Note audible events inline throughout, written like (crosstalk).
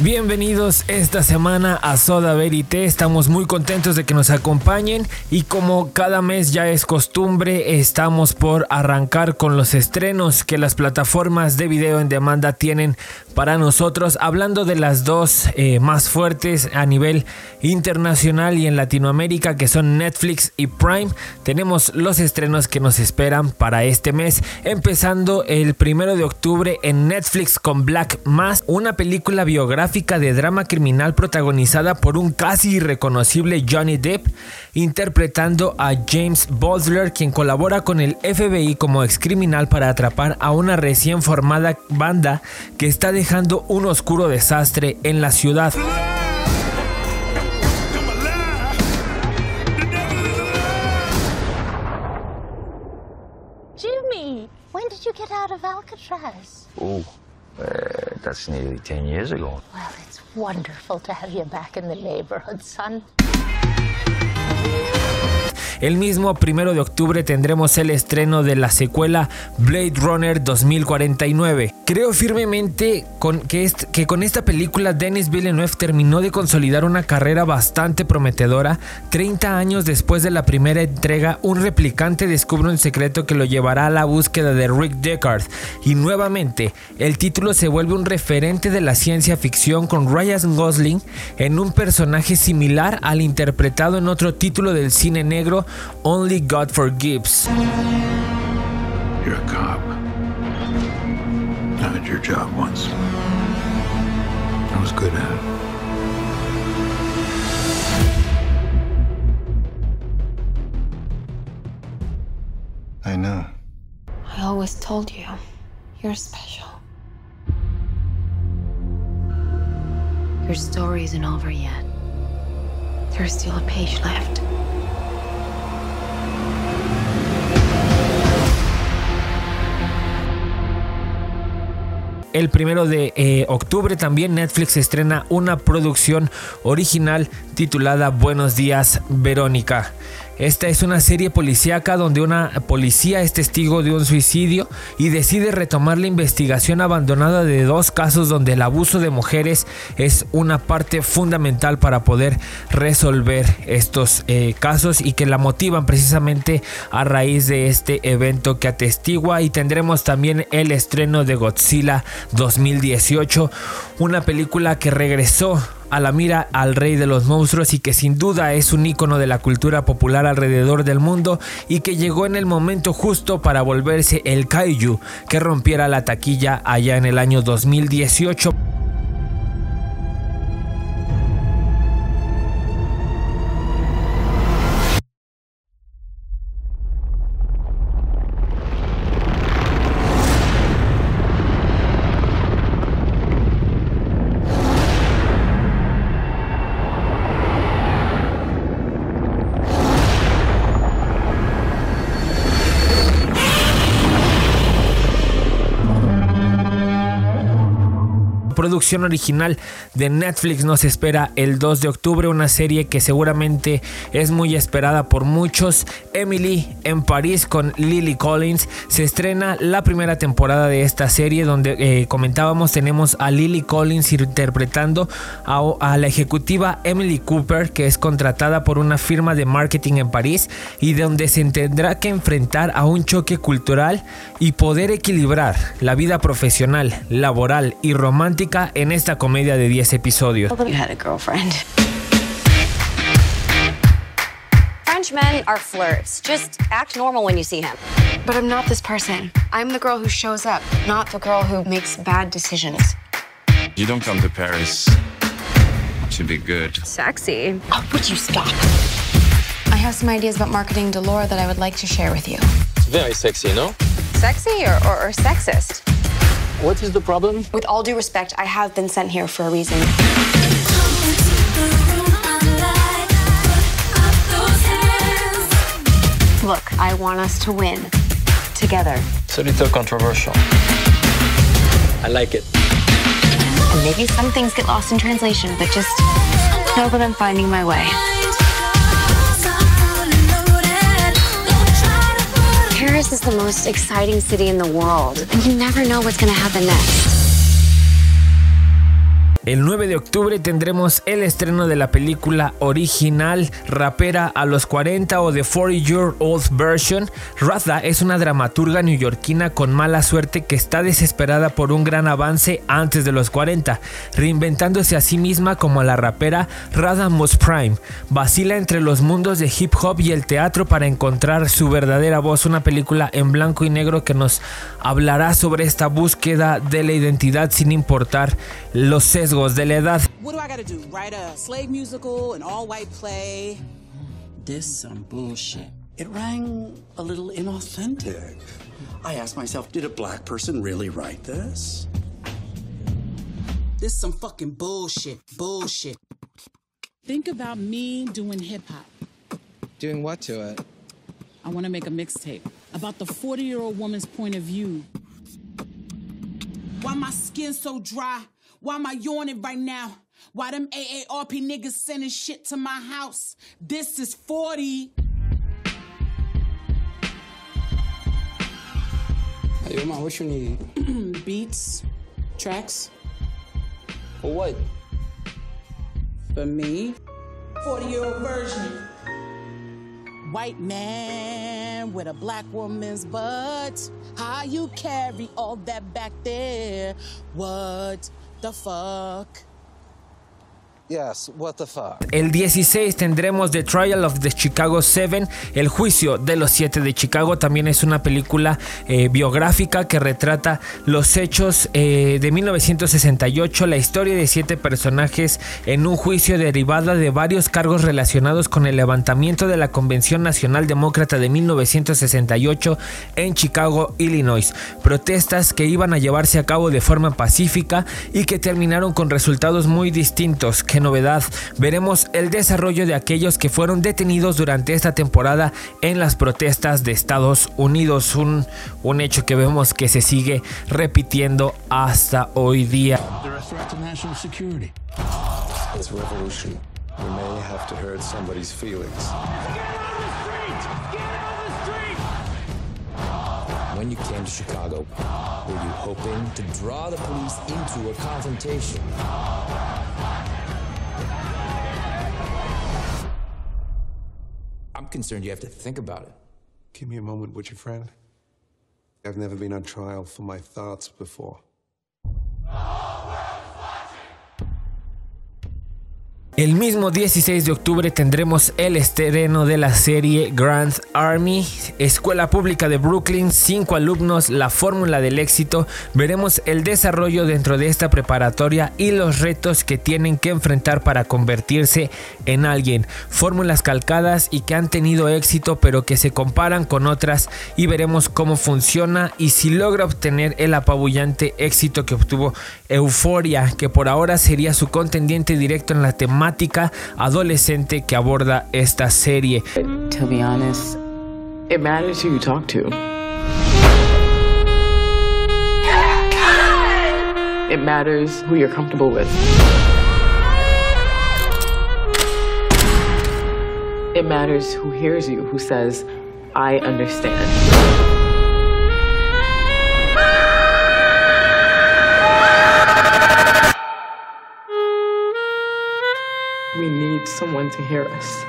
Bienvenidos esta semana a Soda Verité, estamos muy contentos de que nos acompañen y como cada mes ya es costumbre, estamos por arrancar con los estrenos que las plataformas de video en demanda tienen para nosotros, hablando de las dos eh, más fuertes a nivel internacional y en Latinoamérica que son Netflix y Prime, tenemos los estrenos que nos esperan para este mes, empezando el primero de octubre en Netflix con Black Mass, una película biográfica de drama criminal protagonizada por un casi irreconocible Johnny Depp, interpretando a James Butler, quien colabora con el FBI como excriminal para atrapar a una recién formada banda que está dejando un oscuro desastre en la ciudad. Jimmy, when did you get out of Alcatraz? Uh, that's nearly 10 years ago. Well, it's wonderful to have you back in the neighborhood, son. El mismo primero de octubre tendremos el estreno de la secuela Blade Runner 2049. Creo firmemente que, con esta película Denis Villeneuve terminó de consolidar una carrera bastante prometedora. 30 años después de la primera entrega, un replicante descubre un secreto que lo llevará a la búsqueda de Rick Deckard. Y nuevamente, el título se vuelve un referente de la ciencia ficción con Ryan Gosling en un personaje similar al interpretado en otro título del cine negro Only God Forgives. I had your job once. I was good at it. I know. I always told you, you're special. Your story isn't over yet. There's still a page left. El primero de eh, octubre también Netflix estrena una producción original titulada Buenos días Verónica. Esta es una serie policíaca donde una policía es testigo de un suicidio y decide retomar la investigación abandonada de dos casos donde el abuso de mujeres es una parte fundamental para poder resolver estos eh, casos y que la motivan precisamente a raíz de este evento que atestigua. Y tendremos también el estreno de Godzilla 2018, una película que regresó a la mira al rey de los monstruos y que sin duda es un icono de la cultura popular alrededor del mundo y que llegó en el momento justo para volverse el kaiju que rompiera la taquilla allá en el año 2018. Producción original de Netflix nos espera el 2 de octubre, una serie que seguramente es muy esperada por muchos. Emily en París con Lily Collins. Se estrena la primera temporada de esta serie donde eh, comentábamos tenemos a Lily Collins interpretando a, a la ejecutiva Emily Cooper que es contratada por una firma de marketing en París y donde se tendrá que enfrentar a un choque cultural y poder equilibrar la vida profesional, laboral y romántica en esta comedia de 10 episodios. You had a girlfriend. French men are flirts. Just act normal when you see him. But I'm not this person. I'm the girl who shows up, not the girl who makes bad decisions. You don't come to Paris to be good. Sexy. Oh, would you stop? I have some ideas about marketing to Laura that I would like to share with you. It's very sexy, no? Sexy or, or, or sexist? What is the problem? With all due respect, I have been sent here for a reason. Look, I want us to win. Together. It's a little controversial. I like it. And maybe some things get lost in translation, but just know that I'm finding my way. Paris is the most exciting city in the world, and you never know what's going to happen next. El 9 de octubre tendremos el estreno de la película original Rapera a los 40 o The 40 Year Old Version. Radha es una dramaturga neoyorquina con mala suerte que está desesperada por un gran avance antes de los 40, reinventándose a sí misma como la rapera Radha Moss Prime. Vacila entre los mundos de hip hop y el teatro para encontrar su verdadera voz, una película en blanco y negro que nos hablará sobre esta búsqueda de la identidad sin importar los sesgos de la edad. What do I gotta do? Write a slave musical, an all white play? This some bullshit. It rang a little inauthentic. I asked myself, did a black person really write this? This some fucking bullshit. Bullshit. Think about me doing hip hop. Doing what to it? I want to make a mixtape about the 40 year old woman's point of view. Why my skin so dry? Why am I yawning right now? Why them AARP niggas sending shit to my house? This is 40. Hey, Omar, what you need? (clears throat) Beats, tracks. For what? For me, 40 year old version. White man with a black woman's butt. How you carry all that back there? What the fuck? Yes, what the fuck. El 16 tendremos The Trial of the Chicago 7, El juicio de los 7 de Chicago. También es una película eh, biográfica que retrata los hechos eh, de 1968, la historia de siete personajes en un juicio derivada de varios cargos relacionados con el levantamiento de la Convención Nacional Demócrata de 1968 en Chicago, Illinois. Protestas que iban a llevarse a cabo de forma pacífica y que terminaron con resultados muy distintos qué novedad. Veremos el desarrollo de aquellos que fueron detenidos durante esta temporada en las protestas de Estados Unidos. Un, un hecho que vemos que se sigue repitiendo hasta hoy día. It's revolution. We may have to hurt somebody's feelings. When you came to Chicago, were you hoping to draw the police into a confrontation? I'm concerned you have to think about it. Give me a moment, would you, friend? I've never been on trial for my thoughts before. El mismo 16 de octubre tendremos el estreno de la serie Grand Army, Escuela Pública de Brooklyn, cinco alumnos, la fórmula del éxito. Veremos el desarrollo dentro de esta preparatoria y los retos que tienen que enfrentar para convertirse en alguien. Fórmulas calcadas y que han tenido éxito pero que se comparan con otras y veremos cómo funciona y si logra obtener el apabullante éxito que obtuvo Euforia, que por ahora sería su contendiente directo en la temática adolescente que aborda esta serie. To be honest, it matters who you talk to. It matters who you're comfortable with. It matters who hears you, who says, I understand. We need someone to hear us.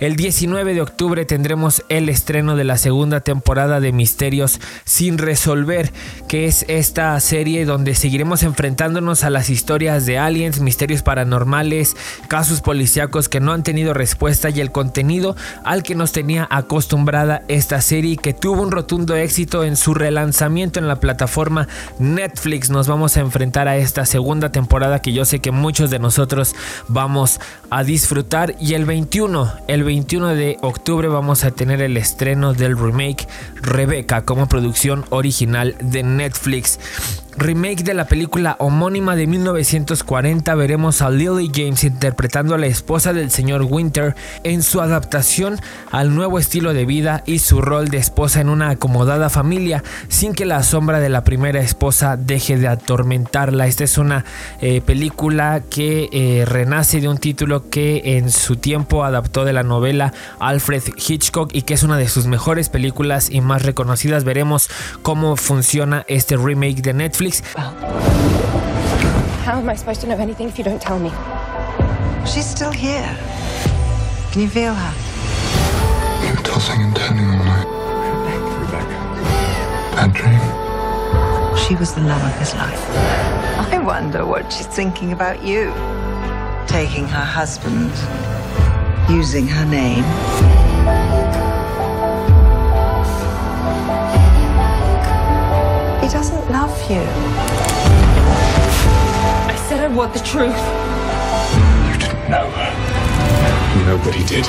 El 19 de octubre tendremos el estreno de la segunda temporada de Misterios sin resolver, que es esta serie donde seguiremos enfrentándonos a las historias de aliens, misterios paranormales, casos policíacos que no han tenido respuesta y el contenido al que nos tenía acostumbrada esta serie que tuvo un rotundo éxito en su relanzamiento en la plataforma Netflix. Nos vamos a enfrentar a esta segunda temporada que yo sé que muchos de nosotros vamos a disfrutar. Y el 21, el 21 de octubre vamos a tener el estreno del remake Rebecca como producción original de Netflix remake de la película homónima de 1940 veremos a Lily James interpretando a la esposa del señor Winter en su adaptación al nuevo estilo de vida y su rol de esposa en una acomodada familia sin que la sombra de la primera esposa deje de atormentarla. Esta es una eh, película que eh, renace de un título que en su tiempo adaptó de la novela Alfred Hitchcock y que es una de sus mejores películas y más reconocidas. Veremos cómo funciona este remake de Netflix Netflix. How am I supposed to know anything if you don't tell me? She's still here. Can you feel her? You were tossing and turning all night. Rebecca. Rebecca. Bad dream? She was the love of his life. I wonder what she's thinking about you. Taking her husband, using her name. You. I said I want the truth. You didn't know her. Nobody did.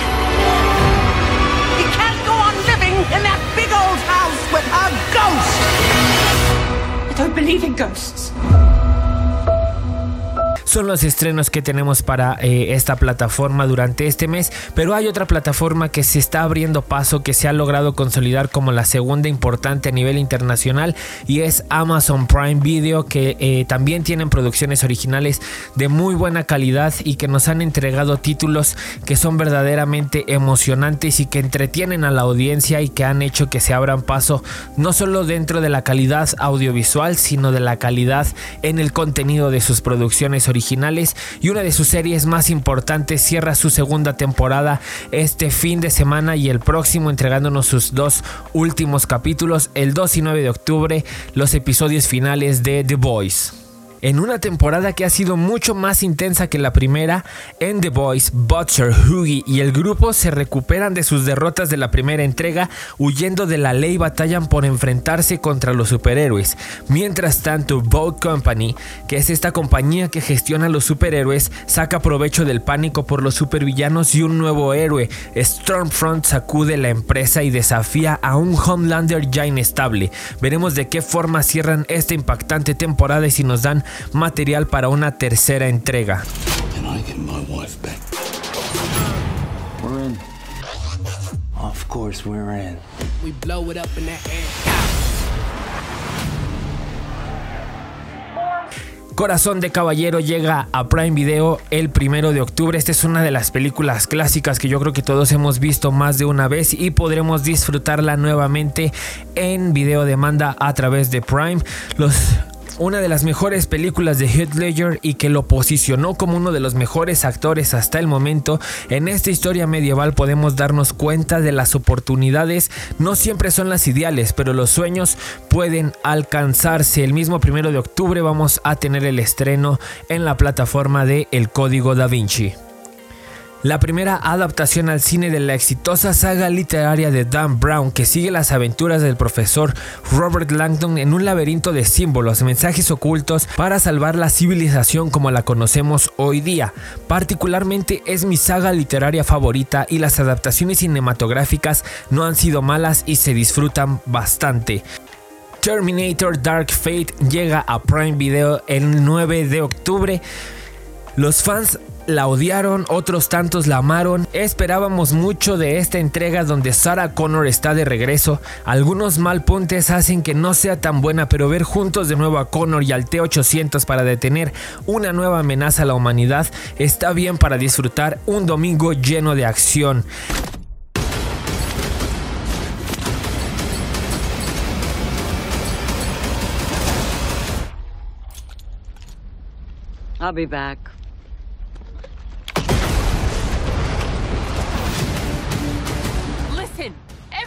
You can't go on living in that big old house with her ghost! I don't believe in ghosts. Son los estrenos que tenemos para eh, esta plataforma durante este mes, pero hay otra plataforma que se está abriendo paso, que se ha logrado consolidar como la segunda importante a nivel internacional y es Amazon Prime Video, que eh, también tienen producciones originales de muy buena calidad y que nos han entregado títulos que son verdaderamente emocionantes y que entretienen a la audiencia y que han hecho que se abran paso no solo dentro de la calidad audiovisual, sino de la calidad en el contenido de sus producciones originales y una de sus series más importantes cierra su segunda temporada este fin de semana y el próximo entregándonos sus dos últimos capítulos el 2 y 9 de octubre los episodios finales de The Voice. En una temporada que ha sido mucho más intensa que la primera, en The Boys, Butcher, Huggy y el grupo se recuperan de sus derrotas de la primera entrega, huyendo de la ley batallan por enfrentarse contra los superhéroes. Mientras tanto, Boat Company, que es esta compañía que gestiona los superhéroes, saca provecho del pánico por los supervillanos y un nuevo héroe. Stormfront sacude la empresa y desafía a un Homelander ya inestable. Veremos de qué forma cierran esta impactante temporada y si nos dan material para una tercera entrega. Of course we're in. We blow it up in the air. Corazón de Caballero llega a Prime Video el primero de octubre. Esta es una de las películas clásicas que yo creo que todos hemos visto más de una vez y podremos disfrutarla nuevamente en video demanda a través de Prime. Los una de las mejores películas de Heath Ledger y que lo posicionó como uno de los mejores actores hasta el momento, en esta historia medieval podemos darnos cuenta de las oportunidades no siempre son las ideales, pero los sueños pueden alcanzarse. El mismo primero de octubre vamos a tener el estreno en la plataforma de El Código Da Vinci la primera adaptación al cine de la exitosa saga literaria de Dan Brown que sigue las aventuras del profesor Robert Langdon en un laberinto de símbolos, mensajes ocultos para salvar la civilización como la conocemos hoy día. Particularmente es mi saga literaria favorita y las adaptaciones cinematográficas no han sido malas y se disfrutan bastante. Terminator Dark Fate llega a Prime Video el 9 de octubre. Los fans la odiaron, otros tantos la amaron. Esperábamos mucho de esta entrega donde Sarah Connor está de regreso. Algunos malpuntes hacen que no sea tan buena, pero ver juntos de nuevo a Connor y al T-800 para detener una nueva amenaza a la humanidad está bien para disfrutar un domingo lleno de acción. I'll be back.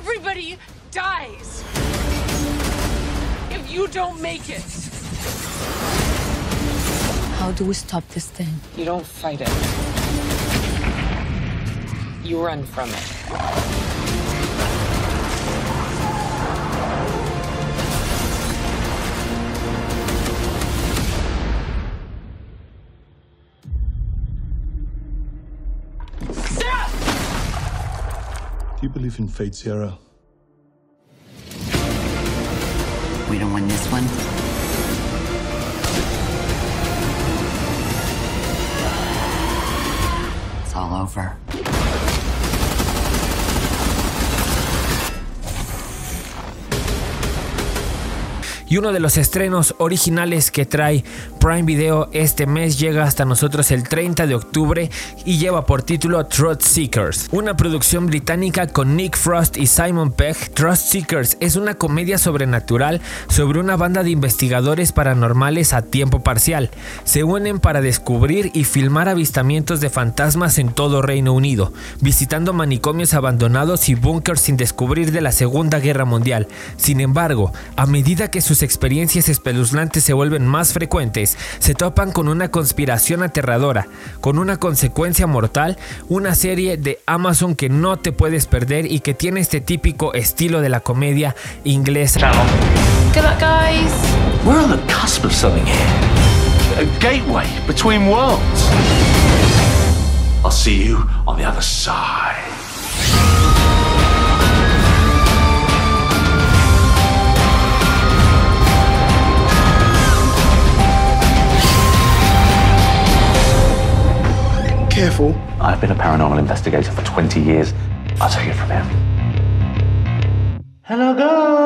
Everybody dies if you don't make it. How do we stop this thing? You don't fight it. You run from it. Do you believe in fate, Sierra? We don't win this one. It's all over. y uno de los estrenos originales que trae Prime Video este mes llega hasta nosotros el 30 de octubre y lleva por título Truth Seekers, una producción británica con Nick Frost y Simon Pegg. Trust Seekers es una comedia sobrenatural sobre una banda de investigadores paranormales a tiempo parcial. Se unen para descubrir y filmar avistamientos de fantasmas en todo Reino Unido, visitando manicomios abandonados y búnkers sin descubrir de la Segunda Guerra Mundial. Sin embargo, a medida que sus experiencias espeluznantes se vuelven más frecuentes, se topan con una conspiración aterradora, con una consecuencia mortal, una serie de Amazon que no te puedes perder y que tiene este típico estilo de la comedia inglesa. Good luck, guys. We're on the cusp of something here. A gateway between worlds. I'll see you on the other side. Careful. I've been a paranormal investigator for 20 years. I'll take it from here. Hello, ghosts.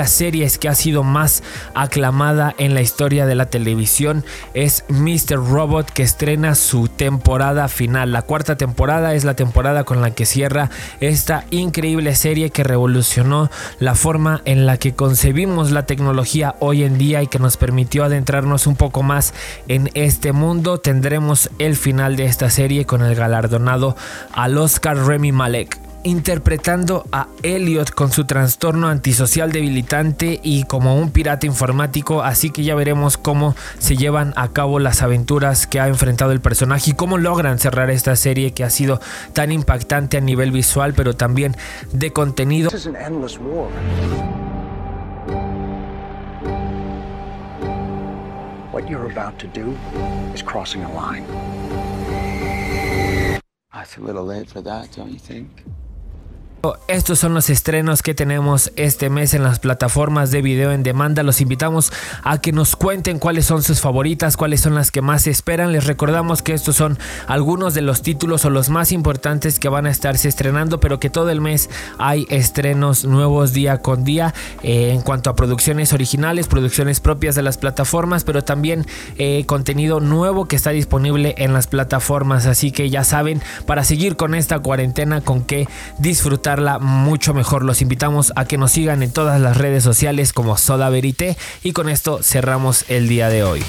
Las series que ha sido más aclamada en la historia de la televisión es Mr. Robot que estrena su temporada final. La cuarta temporada es la temporada con la que cierra esta increíble serie que revolucionó la forma en la que concebimos la tecnología hoy en día y que nos permitió adentrarnos un poco más en este mundo. Tendremos el final de esta serie con el galardonado al Oscar Remy Malek interpretando a Elliot con su trastorno antisocial debilitante y como un pirata informático, así que ya veremos cómo se llevan a cabo las aventuras que ha enfrentado el personaje y cómo logran cerrar esta serie que ha sido tan impactante a nivel visual, pero también de contenido. This is an endless war. What you're about to do is crossing a line. It's a little late for that, don't you think? Estos son los estrenos que tenemos este mes en las plataformas de video en demanda. Los invitamos a que nos cuenten cuáles son sus favoritas, cuáles son las que más esperan. Les recordamos que estos son algunos de los títulos o los más importantes que van a estarse estrenando, pero que todo el mes hay estrenos nuevos día con día eh, en cuanto a producciones originales, producciones propias de las plataformas, pero también eh, contenido nuevo que está disponible en las plataformas. Así que ya saben, para seguir con esta cuarentena, con qué disfrutar mucho mejor. Los invitamos a que nos sigan en todas las redes sociales como Soda Verité y con esto cerramos el día de hoy.